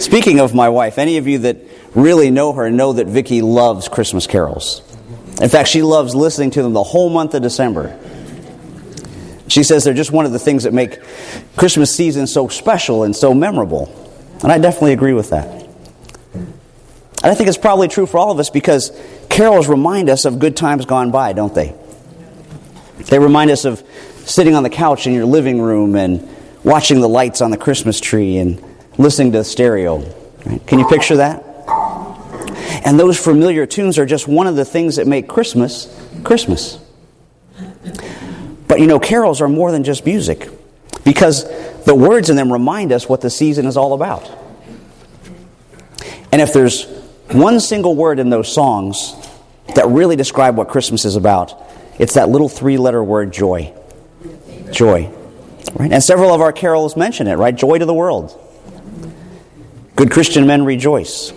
Speaking of my wife, any of you that really know her know that Vicki loves Christmas carols. In fact, she loves listening to them the whole month of December. She says they're just one of the things that make Christmas season so special and so memorable. And I definitely agree with that. And I think it's probably true for all of us because carols remind us of good times gone by, don't they? They remind us of sitting on the couch in your living room and watching the lights on the Christmas tree and listening to the stereo. Right? Can you picture that? And those familiar tunes are just one of the things that make Christmas Christmas. But you know, carols are more than just music because the words in them remind us what the season is all about. And if there's one single word in those songs that really describe what Christmas is about, it's that little three letter word joy. Joy. Right? And several of our carols mention it, right? Joy to the world. Good Christian men rejoice.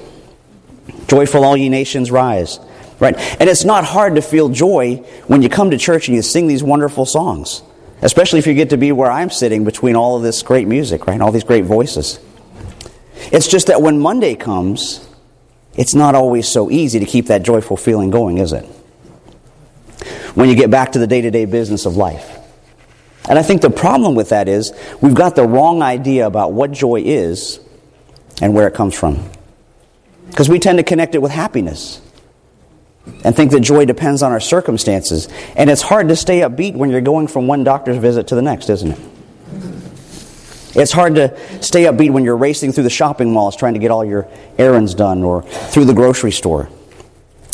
Joyful all ye nations rise. Right? And it's not hard to feel joy when you come to church and you sing these wonderful songs. Especially if you get to be where I'm sitting between all of this great music, right? All these great voices. It's just that when Monday comes, it's not always so easy to keep that joyful feeling going, is it? When you get back to the day to day business of life. And I think the problem with that is we've got the wrong idea about what joy is and where it comes from. Because we tend to connect it with happiness and think that joy depends on our circumstances. And it's hard to stay upbeat when you're going from one doctor's visit to the next, isn't it? It's hard to stay upbeat when you're racing through the shopping malls trying to get all your errands done or through the grocery store.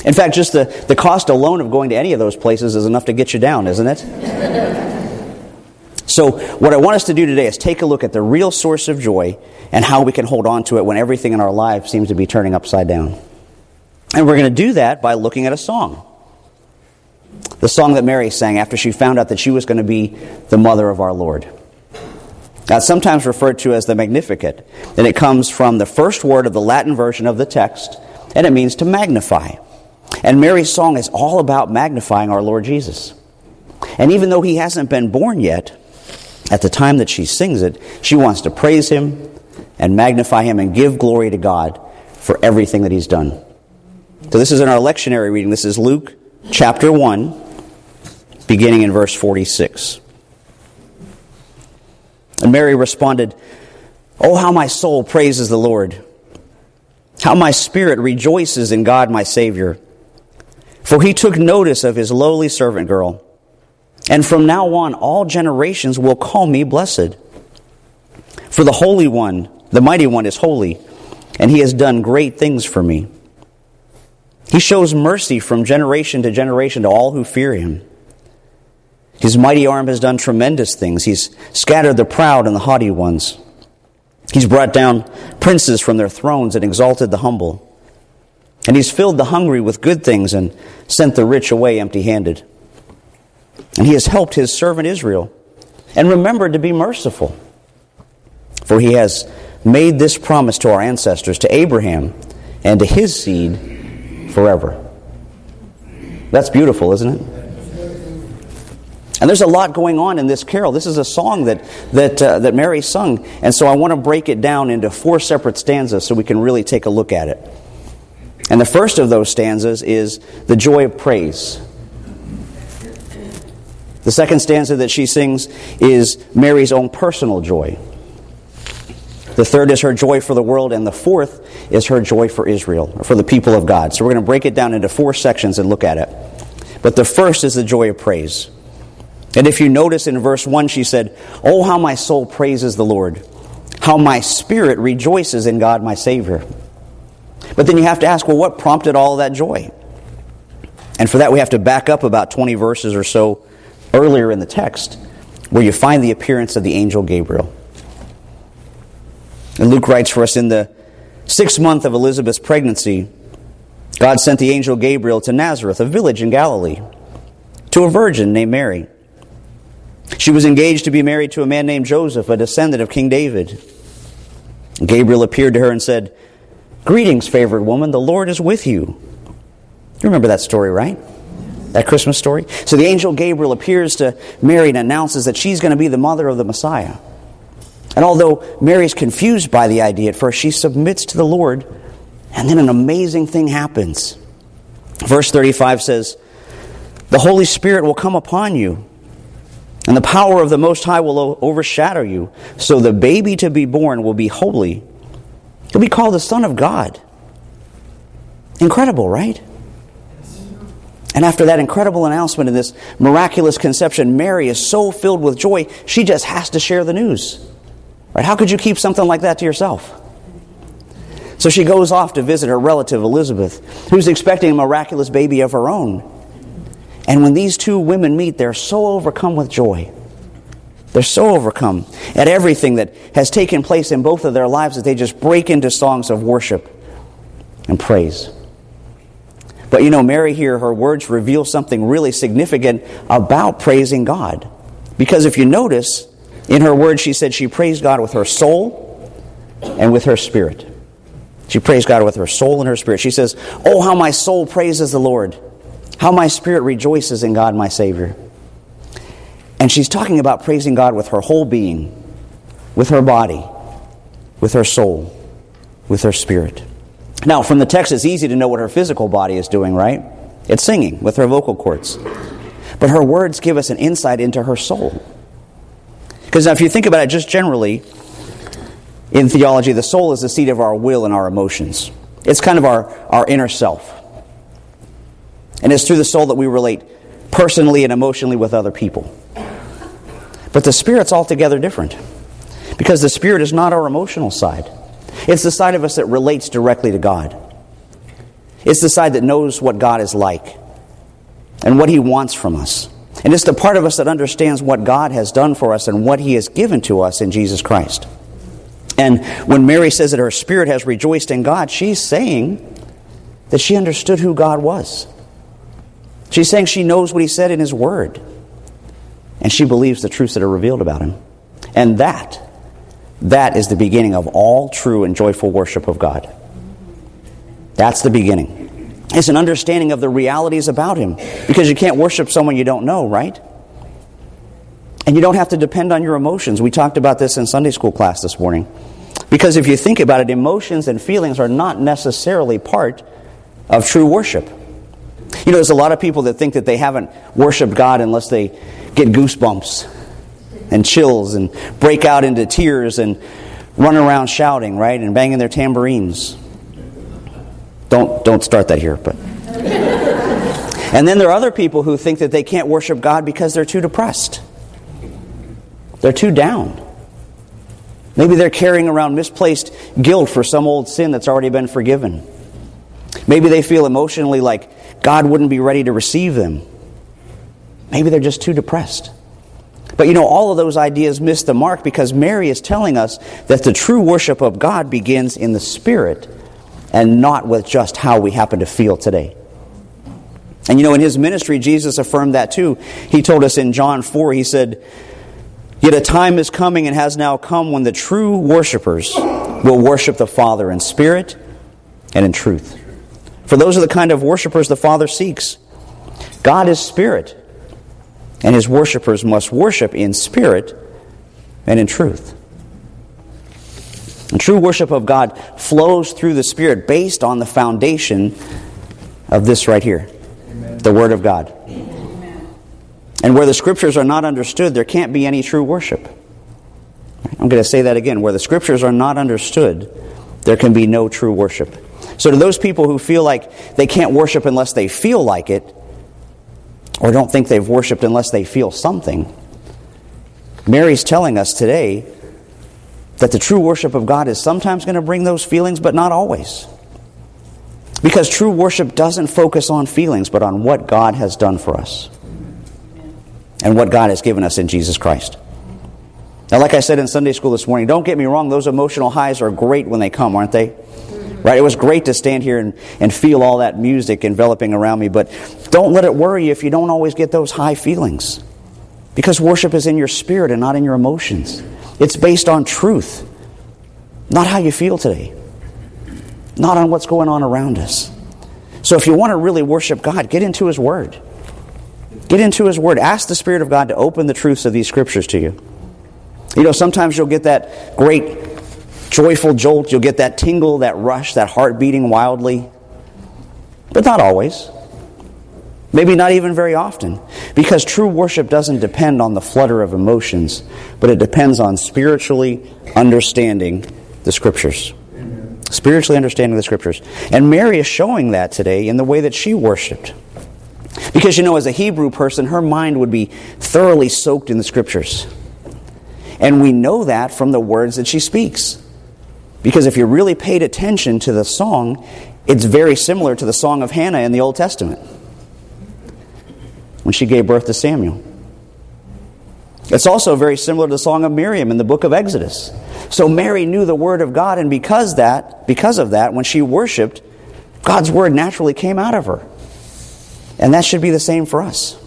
In fact, just the, the cost alone of going to any of those places is enough to get you down, isn't it? So, what I want us to do today is take a look at the real source of joy and how we can hold on to it when everything in our life seems to be turning upside down. And we're going to do that by looking at a song. The song that Mary sang after she found out that she was going to be the mother of our Lord. Now, sometimes referred to as the Magnificat, and it comes from the first word of the Latin version of the text, and it means to magnify. And Mary's song is all about magnifying our Lord Jesus. And even though he hasn't been born yet, at the time that she sings it, she wants to praise him and magnify him and give glory to God for everything that he's done. So this is in our lectionary reading. This is Luke chapter 1, beginning in verse 46. And Mary responded, Oh, how my soul praises the Lord! How my spirit rejoices in God my Savior! For he took notice of his lowly servant girl. And from now on, all generations will call me blessed. For the Holy One, the Mighty One, is holy, and he has done great things for me. He shows mercy from generation to generation to all who fear him. His mighty arm has done tremendous things. He's scattered the proud and the haughty ones. He's brought down princes from their thrones and exalted the humble. And he's filled the hungry with good things and sent the rich away empty handed. And he has helped his servant Israel and remembered to be merciful. For he has made this promise to our ancestors, to Abraham, and to his seed forever. That's beautiful, isn't it? And there's a lot going on in this carol. This is a song that, that, uh, that Mary sung. And so I want to break it down into four separate stanzas so we can really take a look at it. And the first of those stanzas is the joy of praise. The second stanza that she sings is Mary's own personal joy. The third is her joy for the world, and the fourth is her joy for Israel, or for the people of God. So we're going to break it down into four sections and look at it. But the first is the joy of praise. And if you notice in verse 1, she said, Oh, how my soul praises the Lord, how my spirit rejoices in God my Savior. But then you have to ask, well, what prompted all that joy? And for that, we have to back up about 20 verses or so earlier in the text, where you find the appearance of the angel Gabriel. And Luke writes for us in the sixth month of Elizabeth's pregnancy, God sent the angel Gabriel to Nazareth, a village in Galilee, to a virgin named Mary. She was engaged to be married to a man named Joseph, a descendant of King David. Gabriel appeared to her and said, Greetings, favored woman, the Lord is with you. You remember that story, right? That Christmas story? So the angel Gabriel appears to Mary and announces that she's going to be the mother of the Messiah. And although Mary's confused by the idea at first, she submits to the Lord, and then an amazing thing happens. Verse 35 says, The Holy Spirit will come upon you, and the power of the Most High will overshadow you. So the baby to be born will be holy. He'll be called the Son of God. Incredible, right? And after that incredible announcement and this miraculous conception, Mary is so filled with joy, she just has to share the news. Right? How could you keep something like that to yourself? So she goes off to visit her relative Elizabeth, who's expecting a miraculous baby of her own. And when these two women meet, they're so overcome with joy. They're so overcome at everything that has taken place in both of their lives that they just break into songs of worship and praise. But you know, Mary here, her words reveal something really significant about praising God. Because if you notice, in her words, she said she praised God with her soul and with her spirit. She praised God with her soul and her spirit. She says, Oh, how my soul praises the Lord, how my spirit rejoices in God, my Savior. And she's talking about praising God with her whole being, with her body, with her soul, with her spirit. Now, from the text, it's easy to know what her physical body is doing, right? It's singing with her vocal cords. But her words give us an insight into her soul. Because now, if you think about it just generally, in theology, the soul is the seat of our will and our emotions. It's kind of our, our inner self. And it's through the soul that we relate personally and emotionally with other people. But the spirit's altogether different. Because the spirit is not our emotional side. It's the side of us that relates directly to God. It's the side that knows what God is like and what He wants from us. And it's the part of us that understands what God has done for us and what He has given to us in Jesus Christ. And when Mary says that her spirit has rejoiced in God, she's saying that she understood who God was. She's saying she knows what He said in His Word. And she believes the truths that are revealed about Him. And that that is the beginning of all true and joyful worship of God. That's the beginning. It's an understanding of the realities about Him. Because you can't worship someone you don't know, right? And you don't have to depend on your emotions. We talked about this in Sunday school class this morning. Because if you think about it, emotions and feelings are not necessarily part of true worship. You know, there's a lot of people that think that they haven't worshiped God unless they get goosebumps and chills and break out into tears and run around shouting, right, and banging their tambourines. Don't, don't start that here, but. and then there are other people who think that they can't worship God because they're too depressed. They're too down. Maybe they're carrying around misplaced guilt for some old sin that's already been forgiven. Maybe they feel emotionally like God wouldn't be ready to receive them. Maybe they're just too depressed. But you know, all of those ideas miss the mark because Mary is telling us that the true worship of God begins in the Spirit and not with just how we happen to feel today. And you know, in his ministry, Jesus affirmed that too. He told us in John 4, he said, Yet a time is coming and has now come when the true worshipers will worship the Father in spirit and in truth. For those are the kind of worshipers the Father seeks. God is spirit, and his worshippers must worship in spirit and in truth. And true worship of God flows through the Spirit based on the foundation of this right here Amen. the Word of God. Amen. And where the Scriptures are not understood, there can't be any true worship. I'm going to say that again. Where the Scriptures are not understood, there can be no true worship. So, to those people who feel like they can't worship unless they feel like it, or don't think they've worshiped unless they feel something. Mary's telling us today that the true worship of God is sometimes going to bring those feelings, but not always. Because true worship doesn't focus on feelings, but on what God has done for us and what God has given us in Jesus Christ. Now, like I said in Sunday school this morning, don't get me wrong, those emotional highs are great when they come, aren't they? Right? It was great to stand here and, and feel all that music enveloping around me, but don't let it worry you if you don't always get those high feelings. Because worship is in your spirit and not in your emotions. It's based on truth, not how you feel today, not on what's going on around us. So if you want to really worship God, get into His Word. Get into His Word. Ask the Spirit of God to open the truths of these scriptures to you. You know, sometimes you'll get that great joyful jolt, you'll get that tingle, that rush, that heart beating wildly. But not always. Maybe not even very often. Because true worship doesn't depend on the flutter of emotions, but it depends on spiritually understanding the Scriptures. Spiritually understanding the Scriptures. And Mary is showing that today in the way that she worshiped. Because, you know, as a Hebrew person, her mind would be thoroughly soaked in the Scriptures. And we know that from the words that she speaks. Because if you really paid attention to the song, it's very similar to the song of Hannah in the Old Testament when she gave birth to Samuel. It's also very similar to the song of Miriam in the book of Exodus. So Mary knew the word of God, and because that, because of that, when she worshiped, God's word naturally came out of her. And that should be the same for us.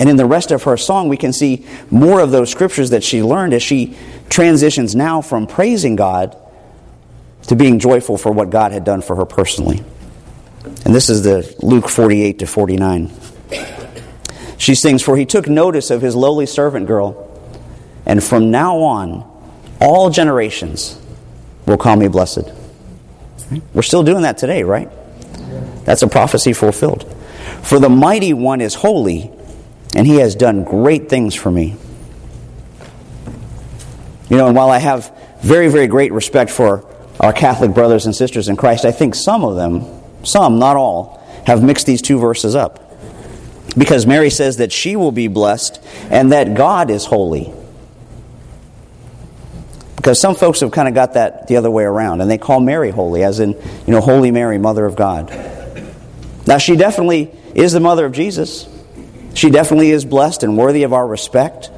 And in the rest of her song, we can see more of those scriptures that she learned as she transitions now from praising God to being joyful for what God had done for her personally. And this is the Luke 48 to 49. She sings, For he took notice of his lowly servant girl, and from now on, all generations will call me blessed. We're still doing that today, right? That's a prophecy fulfilled. For the mighty one is holy, and he has done great things for me. You know, and while I have very, very great respect for our Catholic brothers and sisters in Christ, I think some of them, some, not all, have mixed these two verses up. Because Mary says that she will be blessed and that God is holy. Because some folks have kind of got that the other way around, and they call Mary holy, as in, you know, Holy Mary, Mother of God. Now, she definitely is the mother of Jesus. She definitely is blessed and worthy of our respect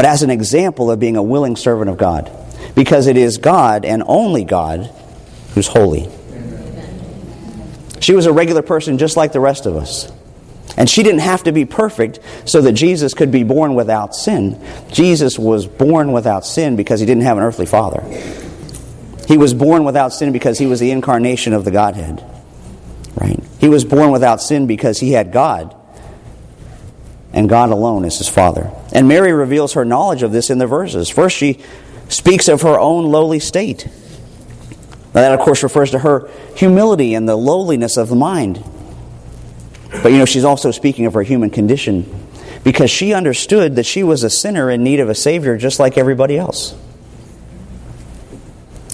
but as an example of being a willing servant of God. Because it is God and only God who's holy. She was a regular person just like the rest of us. And she didn't have to be perfect so that Jesus could be born without sin. Jesus was born without sin because he didn't have an earthly father. He was born without sin because he was the incarnation of the Godhead. Right? He was born without sin because he had God and God alone is his Father. And Mary reveals her knowledge of this in the verses. First, she speaks of her own lowly state. Now, that, of course, refers to her humility and the lowliness of the mind. But, you know, she's also speaking of her human condition because she understood that she was a sinner in need of a Savior just like everybody else.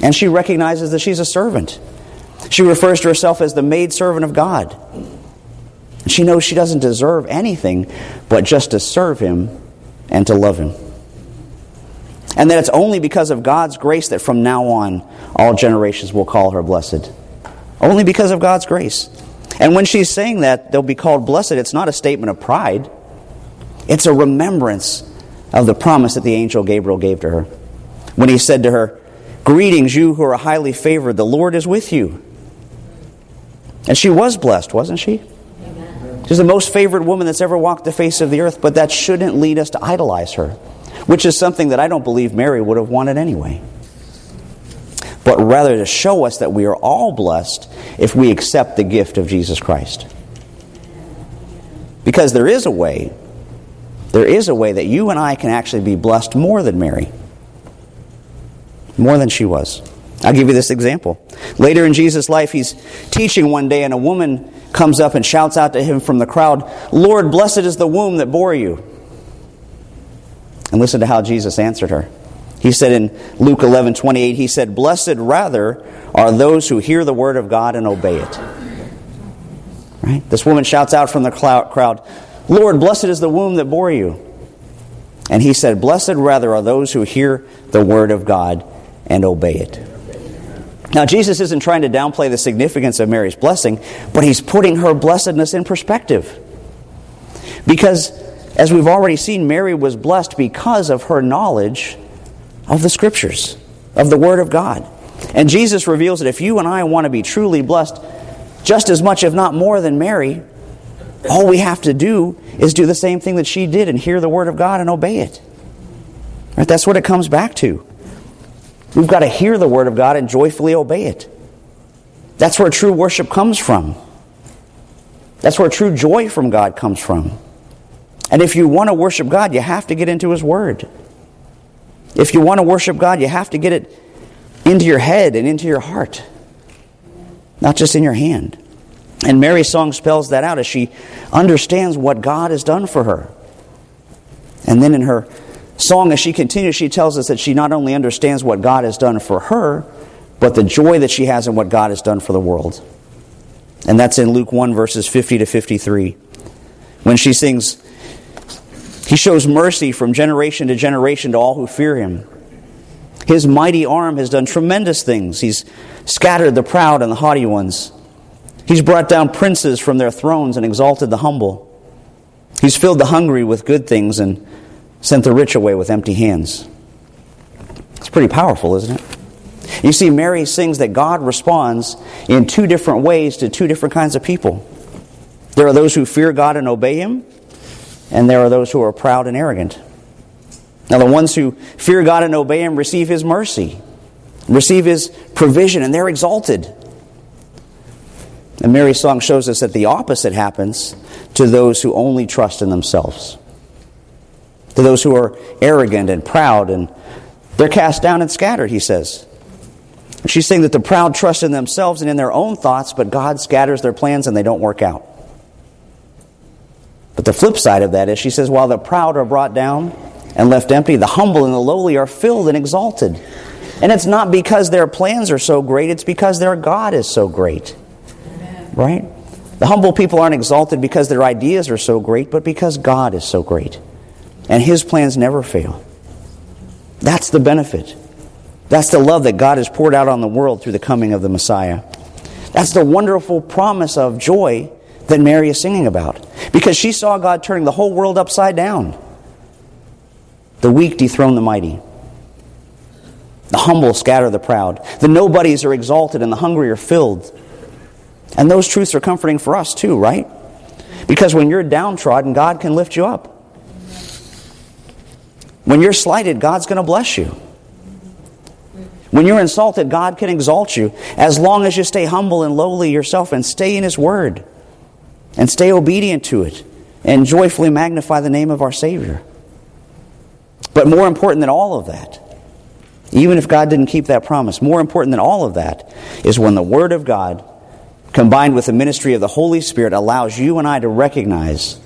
And she recognizes that she's a servant. She refers to herself as the maidservant of God. She knows she doesn't deserve anything but just to serve Him and to love Him. And that it's only because of God's grace that from now on all generations will call her blessed. Only because of God's grace. And when she's saying that they'll be called blessed, it's not a statement of pride, it's a remembrance of the promise that the angel Gabriel gave to her. When he said to her, Greetings, you who are highly favored, the Lord is with you. And she was blessed, wasn't she? She's the most favored woman that's ever walked the face of the earth, but that shouldn't lead us to idolize her, which is something that I don't believe Mary would have wanted anyway. But rather to show us that we are all blessed if we accept the gift of Jesus Christ. Because there is a way, there is a way that you and I can actually be blessed more than Mary, more than she was. I'll give you this example. Later in Jesus' life, he's teaching one day, and a woman comes up and shouts out to him from the crowd, Lord, blessed is the womb that bore you. And listen to how Jesus answered her. He said in Luke 11 28, He said, Blessed rather are those who hear the word of God and obey it. Right? This woman shouts out from the crowd, Lord, blessed is the womb that bore you. And he said, Blessed rather are those who hear the word of God and obey it. Now, Jesus isn't trying to downplay the significance of Mary's blessing, but he's putting her blessedness in perspective. Because, as we've already seen, Mary was blessed because of her knowledge of the Scriptures, of the Word of God. And Jesus reveals that if you and I want to be truly blessed, just as much, if not more, than Mary, all we have to do is do the same thing that she did and hear the Word of God and obey it. Right? That's what it comes back to. We've got to hear the Word of God and joyfully obey it. That's where true worship comes from. That's where true joy from God comes from. And if you want to worship God, you have to get into His Word. If you want to worship God, you have to get it into your head and into your heart, not just in your hand. And Mary's song spells that out as she understands what God has done for her. And then in her song, as she continues, she tells us that she not only understands what God has done for her, but the joy that she has in what God has done for the world. And that's in Luke 1, verses 50 to 53. When she sings, He shows mercy from generation to generation to all who fear Him. His mighty arm has done tremendous things. He's scattered the proud and the haughty ones. He's brought down princes from their thrones and exalted the humble. He's filled the hungry with good things and sent the rich away with empty hands. It's pretty powerful, isn't it? You see, Mary sings that God responds in two different ways to two different kinds of people. There are those who fear God and obey Him, and there are those who are proud and arrogant. Now, the ones who fear God and obey Him receive His mercy, receive His provision, and they're exalted. And Mary's song shows us that the opposite happens to those who only trust in themselves, to those who are arrogant and proud, and they're cast down and scattered, he says. She's saying that the proud trust in themselves and in their own thoughts, but God scatters their plans and they don't work out. But the flip side of that is, she says, while the proud are brought down and left empty, the humble and the lowly are filled and exalted. And it's not because their plans are so great, it's because their God is so great. Amen. Right? The humble people aren't exalted because their ideas are so great, but because God is so great. And His plans never fail. That's the benefit. That's the love that God has poured out on the world through the coming of the Messiah. That's the wonderful promise of joy that Mary is singing about. Because she saw God turning the whole world upside down. The weak dethrone the mighty. The humble scatter the proud. The nobodies are exalted and the hungry are filled. And those truths are comforting for us too, right? Because when you're downtrodden, God can lift you up. When you're slighted, God's going to bless you. When you're insulted, God can exalt you as long as you stay humble and lowly yourself and stay in His Word and stay obedient to it and joyfully magnify the name of our Savior. But more important than all of that, even if God didn't keep that promise, more important than all of that is when the Word of God combined with the ministry of the Holy Spirit, allows you and I to recognize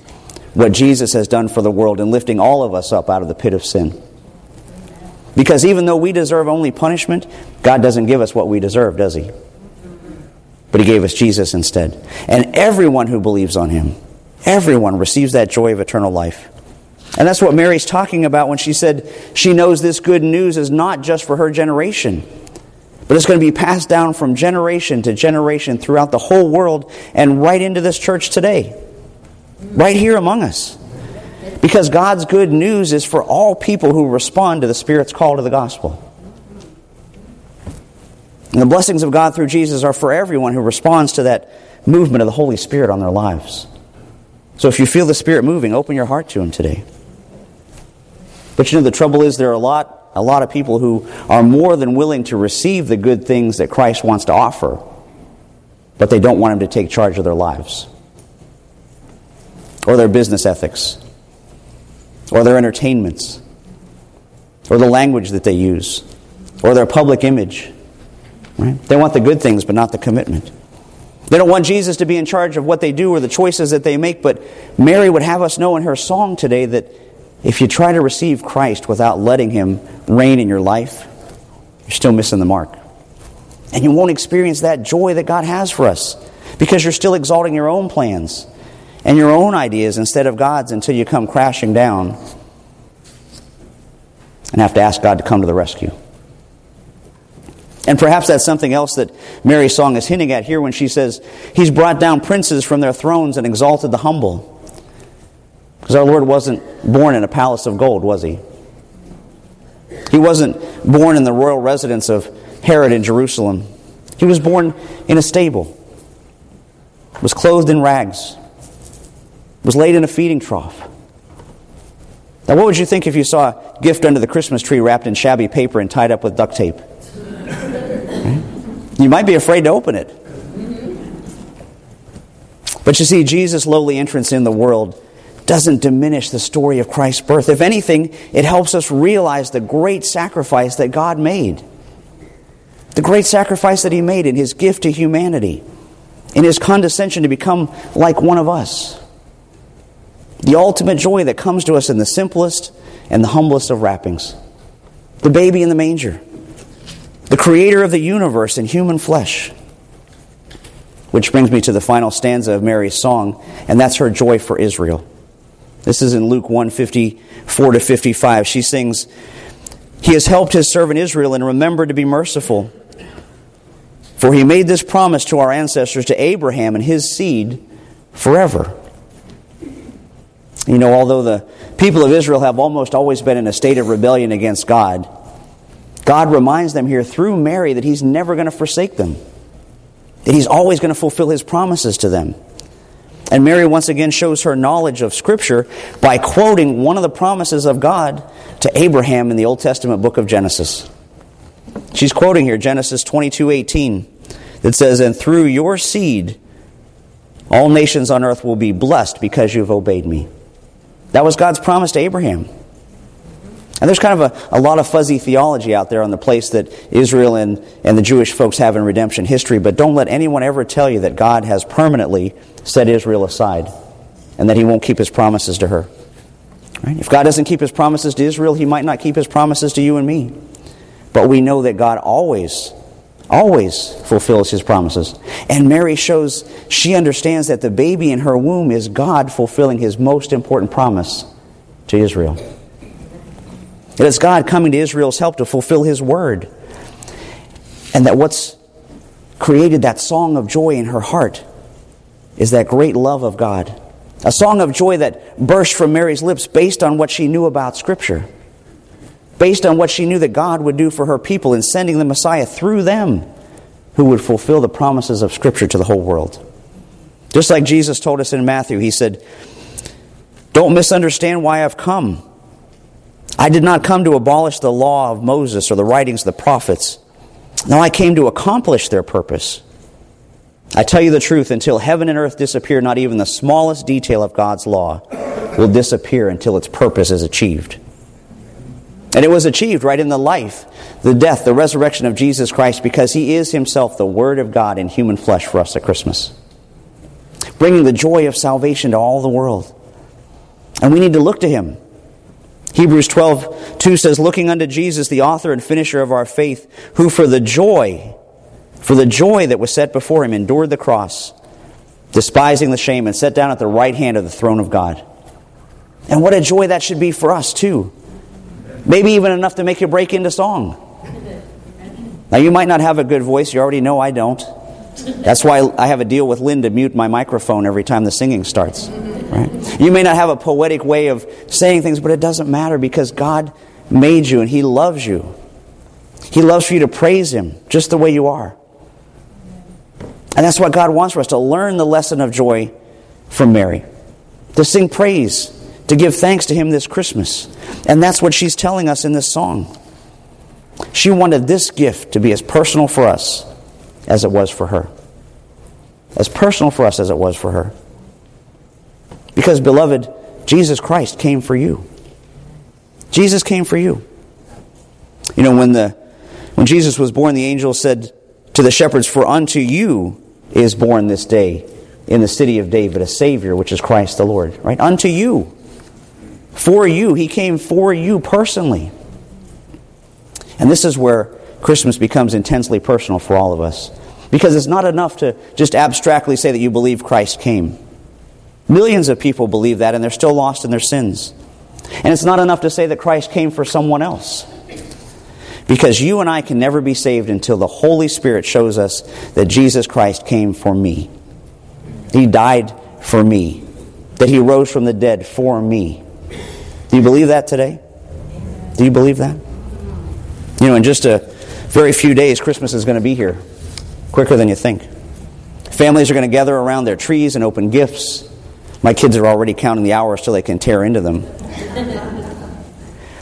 what Jesus has done for the world in lifting all of us up out of the pit of sin. Because even though we deserve only punishment, God doesn't give us what we deserve, does He? But He gave us Jesus instead. And everyone who believes on Him, everyone receives that joy of eternal life. And that's what Mary's talking about when she said she knows this good news is not just for her generation. But it's going to be passed down from generation to generation throughout the whole world and right into this church today. Right here among us. Because God's good news is for all people who respond to the Spirit's call to the gospel. And the blessings of God through Jesus are for everyone who responds to that movement of the Holy Spirit on their lives. So if you feel the Spirit moving, open your heart to Him today. But you know, the trouble is there are a lot a lot of people who are more than willing to receive the good things that Christ wants to offer, but they don't want Him to take charge of their lives, or their business ethics, or their entertainments, or the language that they use, or their public image. Right? They want the good things, but not the commitment. They don't want Jesus to be in charge of what they do or the choices that they make, but Mary would have us know in her song today that if you try to receive Christ without letting Him reign in your life, you're still missing the mark. And you won't experience that joy that God has for us because you're still exalting your own plans and your own ideas instead of God's until you come crashing down and have to ask God to come to the rescue. And perhaps that's something else that Mary's song is hinting at here when she says, He's brought down princes from their thrones and exalted the humble. Because our Lord wasn't born in a palace of gold, was he? He wasn't born in the royal residence of Herod in Jerusalem. He was born in a stable, was clothed in rags, was laid in a feeding trough. Now, what would you think if you saw a gift under the Christmas tree wrapped in shabby paper and tied up with duct tape? You might be afraid to open it. But you see, Jesus' lowly entrance in the world doesn't diminish the story of Christ's birth. If anything, it helps us realize the great sacrifice that God made. The great sacrifice that He made in His gift to humanity, in His condescension to become like one of us. The ultimate joy that comes to us in the simplest and the humblest of wrappings. The baby in the manger. The creator of the universe in human flesh. Which brings me to the final stanza of Mary's song, and that's her joy for Israel. This is in Luke 154 to 55. She sings, He has helped his servant Israel and remembered to be merciful. For he made this promise to our ancestors, to Abraham and his seed forever. You know, although the people of Israel have almost always been in a state of rebellion against God, God reminds them here through Mary that He's never going to forsake them, that He's always going to fulfill His promises to them. And Mary once again shows her knowledge of Scripture by quoting one of the promises of God to Abraham in the Old Testament book of Genesis. She's quoting here Genesis 22 18 that says, And through your seed, all nations on earth will be blessed because you've obeyed me. That was God's promise to Abraham. And there's kind of a, a lot of fuzzy theology out there on the place that Israel and, and the Jewish folks have in redemption history, but don't let anyone ever tell you that God has permanently set Israel aside and that he won't keep his promises to her. Right? If God doesn't keep his promises to Israel, he might not keep his promises to you and me. But we know that God always, always fulfills his promises. And Mary shows she understands that the baby in her womb is God fulfilling his most important promise to Israel. It is God coming to Israel's help to fulfill His word. And that what's created that song of joy in her heart is that great love of God. A song of joy that burst from Mary's lips based on what she knew about Scripture, based on what she knew that God would do for her people in sending the Messiah through them who would fulfill the promises of Scripture to the whole world. Just like Jesus told us in Matthew, He said, Don't misunderstand why I've come. I did not come to abolish the law of Moses or the writings of the prophets. No, I came to accomplish their purpose. I tell you the truth, until heaven and earth disappear, not even the smallest detail of God's law will disappear until its purpose is achieved. And it was achieved right in the life, the death, the resurrection of Jesus Christ because he is himself the Word of God in human flesh for us at Christmas, bringing the joy of salvation to all the world. And we need to look to him Hebrews 12, 2 says, Looking unto Jesus, the author and finisher of our faith, who for the joy, for the joy that was set before him, endured the cross, despising the shame, and sat down at the right hand of the throne of God. And what a joy that should be for us, too. Maybe even enough to make you break into song. Now, you might not have a good voice. You already know I don't. That's why I have a deal with Lynn to mute my microphone every time the singing starts. Right? You may not have a poetic way of saying things, but it doesn't matter because God made you and He loves you. He loves for you to praise Him just the way you are. And that's what God wants for us to learn the lesson of joy from Mary, to sing praise, to give thanks to Him this Christmas. And that's what she's telling us in this song. She wanted this gift to be as personal for us as it was for her. As personal for us as it was for her. Because, beloved, Jesus Christ came for you. Jesus came for you. You know, when, the, when Jesus was born, the angel said to the shepherds, For unto you is born this day in the city of David a Savior, which is Christ the Lord. Right? Unto you. For you. He came for you personally. And this is where Christmas becomes intensely personal for all of us. Because it's not enough to just abstractly say that you believe Christ came. Millions of people believe that and they're still lost in their sins. And it's not enough to say that Christ came for someone else. Because you and I can never be saved until the Holy Spirit shows us that Jesus Christ came for me. He died for me. That He rose from the dead for me. Do you believe that today? Do you believe that? You know, in just a very few days, Christmas is going to be here, quicker than you think. Families are going to gather around their trees and open gifts. My kids are already counting the hours till they can tear into them.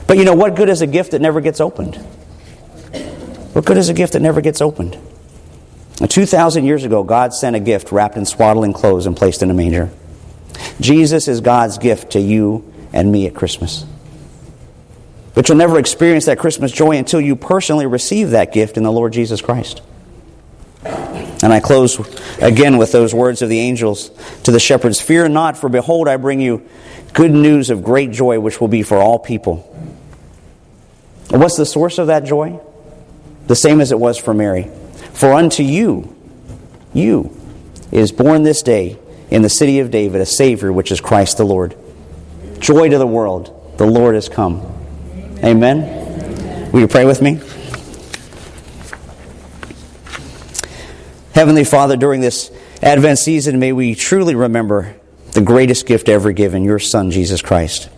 but you know, what good is a gift that never gets opened? What good is a gift that never gets opened? 2,000 years ago, God sent a gift wrapped in swaddling clothes and placed in a manger. Jesus is God's gift to you and me at Christmas. But you'll never experience that Christmas joy until you personally receive that gift in the Lord Jesus Christ. And I close again with those words of the angels to the shepherds Fear not, for behold, I bring you good news of great joy, which will be for all people. what's the source of that joy? The same as it was for Mary. For unto you, you, is born this day in the city of David a Savior, which is Christ the Lord. Joy to the world, the Lord has come. Amen. Will you pray with me? Heavenly Father, during this Advent season, may we truly remember the greatest gift ever given, your Son, Jesus Christ.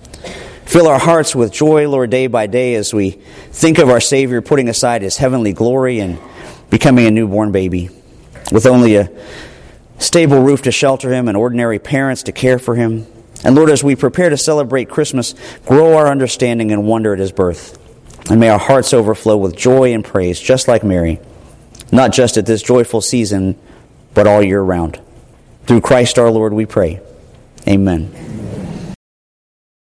Fill our hearts with joy, Lord, day by day as we think of our Savior putting aside his heavenly glory and becoming a newborn baby with only a stable roof to shelter him and ordinary parents to care for him. And Lord, as we prepare to celebrate Christmas, grow our understanding and wonder at his birth. And may our hearts overflow with joy and praise, just like Mary, not just at this joyful season, but all year round. Through Christ our Lord, we pray. Amen.